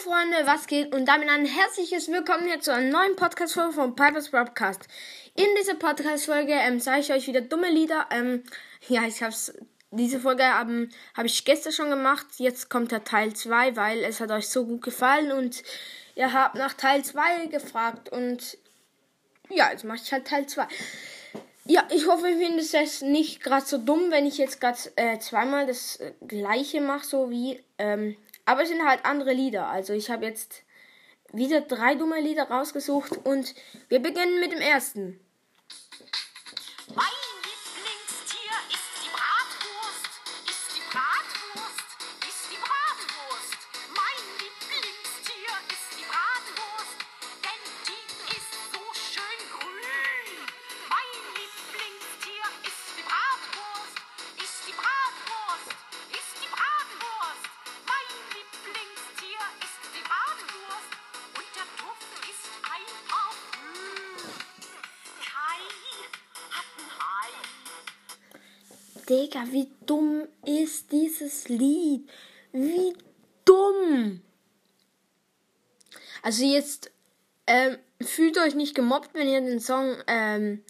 Freunde, was geht? Und damit ein herzliches Willkommen hier zu einer neuen Podcast-Folge von Piper's Podcast. In dieser Podcast-Folge ähm, sage ich euch wieder dumme Lieder. Ähm, ja, ich hab's, diese Folge ähm, habe ich gestern schon gemacht. Jetzt kommt der Teil 2, weil es hat euch so gut gefallen und ihr habt nach Teil 2 gefragt. Und ja, jetzt mache ich halt Teil 2. Ja, ich hoffe, ihr findet es nicht gerade so dumm, wenn ich jetzt gerade äh, zweimal das äh, gleiche mache, so wie ähm, aber es sind halt andere Lieder. Also ich habe jetzt wieder drei dumme Lieder rausgesucht und wir beginnen mit dem ersten. Digga, wie dumm ist dieses Lied? Wie dumm! Also jetzt ähm, fühlt euch nicht gemobbt, wenn ihr den Song ähm,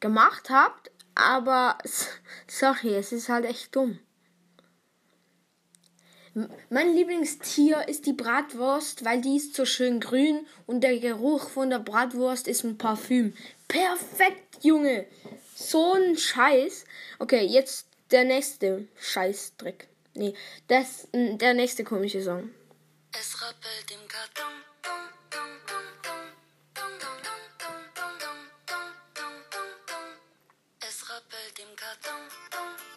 gemacht habt, aber sorry, es ist halt echt dumm. Mein Lieblingstier ist die Bratwurst, weil die ist so schön grün und der Geruch von der Bratwurst ist ein Parfüm. Perfekt, Junge! So ein Scheiß. Okay, jetzt der nächste Scheißdreck. Nee, das, der nächste komische Song. Es rappelt im Karton. Es rappelt im Karton.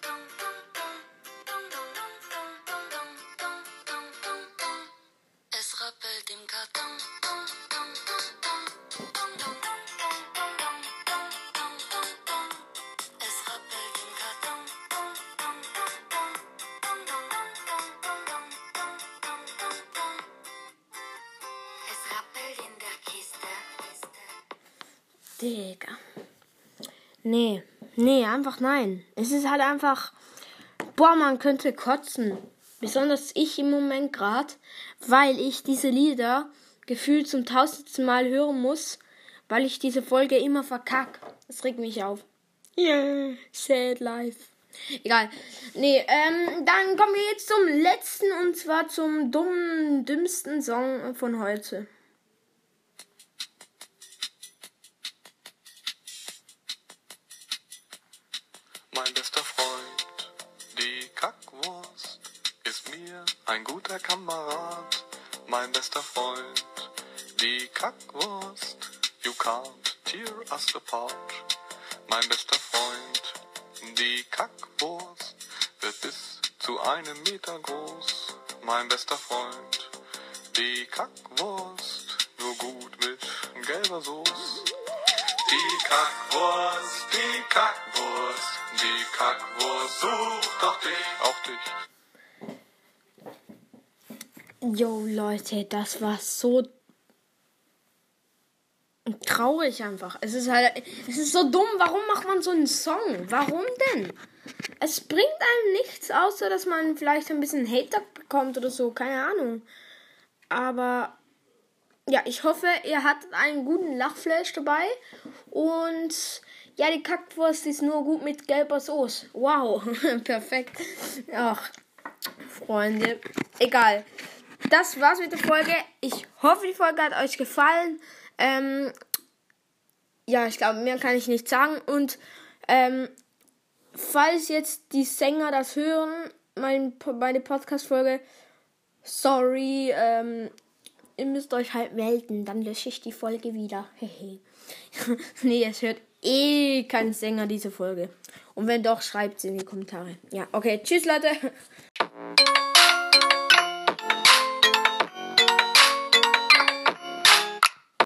Der Kiste. Digga. Nee, nee, einfach nein. Es ist halt einfach. Boah, man könnte kotzen. Besonders ich im Moment gerade, weil ich diese Lieder gefühlt zum tausendsten Mal hören muss, weil ich diese Folge immer verkack. Das regt mich auf. Yeah, sad life. Egal. Nee, ähm, dann kommen wir jetzt zum letzten und zwar zum dummen, dümmsten Song von heute. Ein guter Kamerad. Mein bester Freund, die Kackwurst, you can't tear us apart. Mein bester Freund, die Kackwurst, wird bis zu einem Meter groß. Mein bester Freund, die Kackwurst, nur gut mit gelber Soße. Die Kackwurst, die Kackwurst, die Kackwurst sucht doch dich, auch dich. Jo, Leute, das war so traurig einfach. Es ist halt, es ist so dumm. Warum macht man so einen Song? Warum denn? Es bringt einem nichts, außer dass man vielleicht ein bisschen Hater bekommt oder so. Keine Ahnung. Aber ja, ich hoffe, ihr hattet einen guten Lachflash dabei. Und ja, die Kackwurst ist nur gut mit gelber Soße. Wow, perfekt. Ach, Freunde. Egal. Das war's mit der Folge. Ich hoffe, die Folge hat euch gefallen. Ähm, ja, ich glaube, mehr kann ich nicht sagen. Und ähm, falls jetzt die Sänger das hören, mein, meine Podcast-Folge, sorry, ähm, ihr müsst euch halt melden, dann lösche ich die Folge wieder. Nee, es hört eh kein Sänger diese Folge. Und wenn doch, schreibt es in die Kommentare. Ja, okay, tschüss Leute.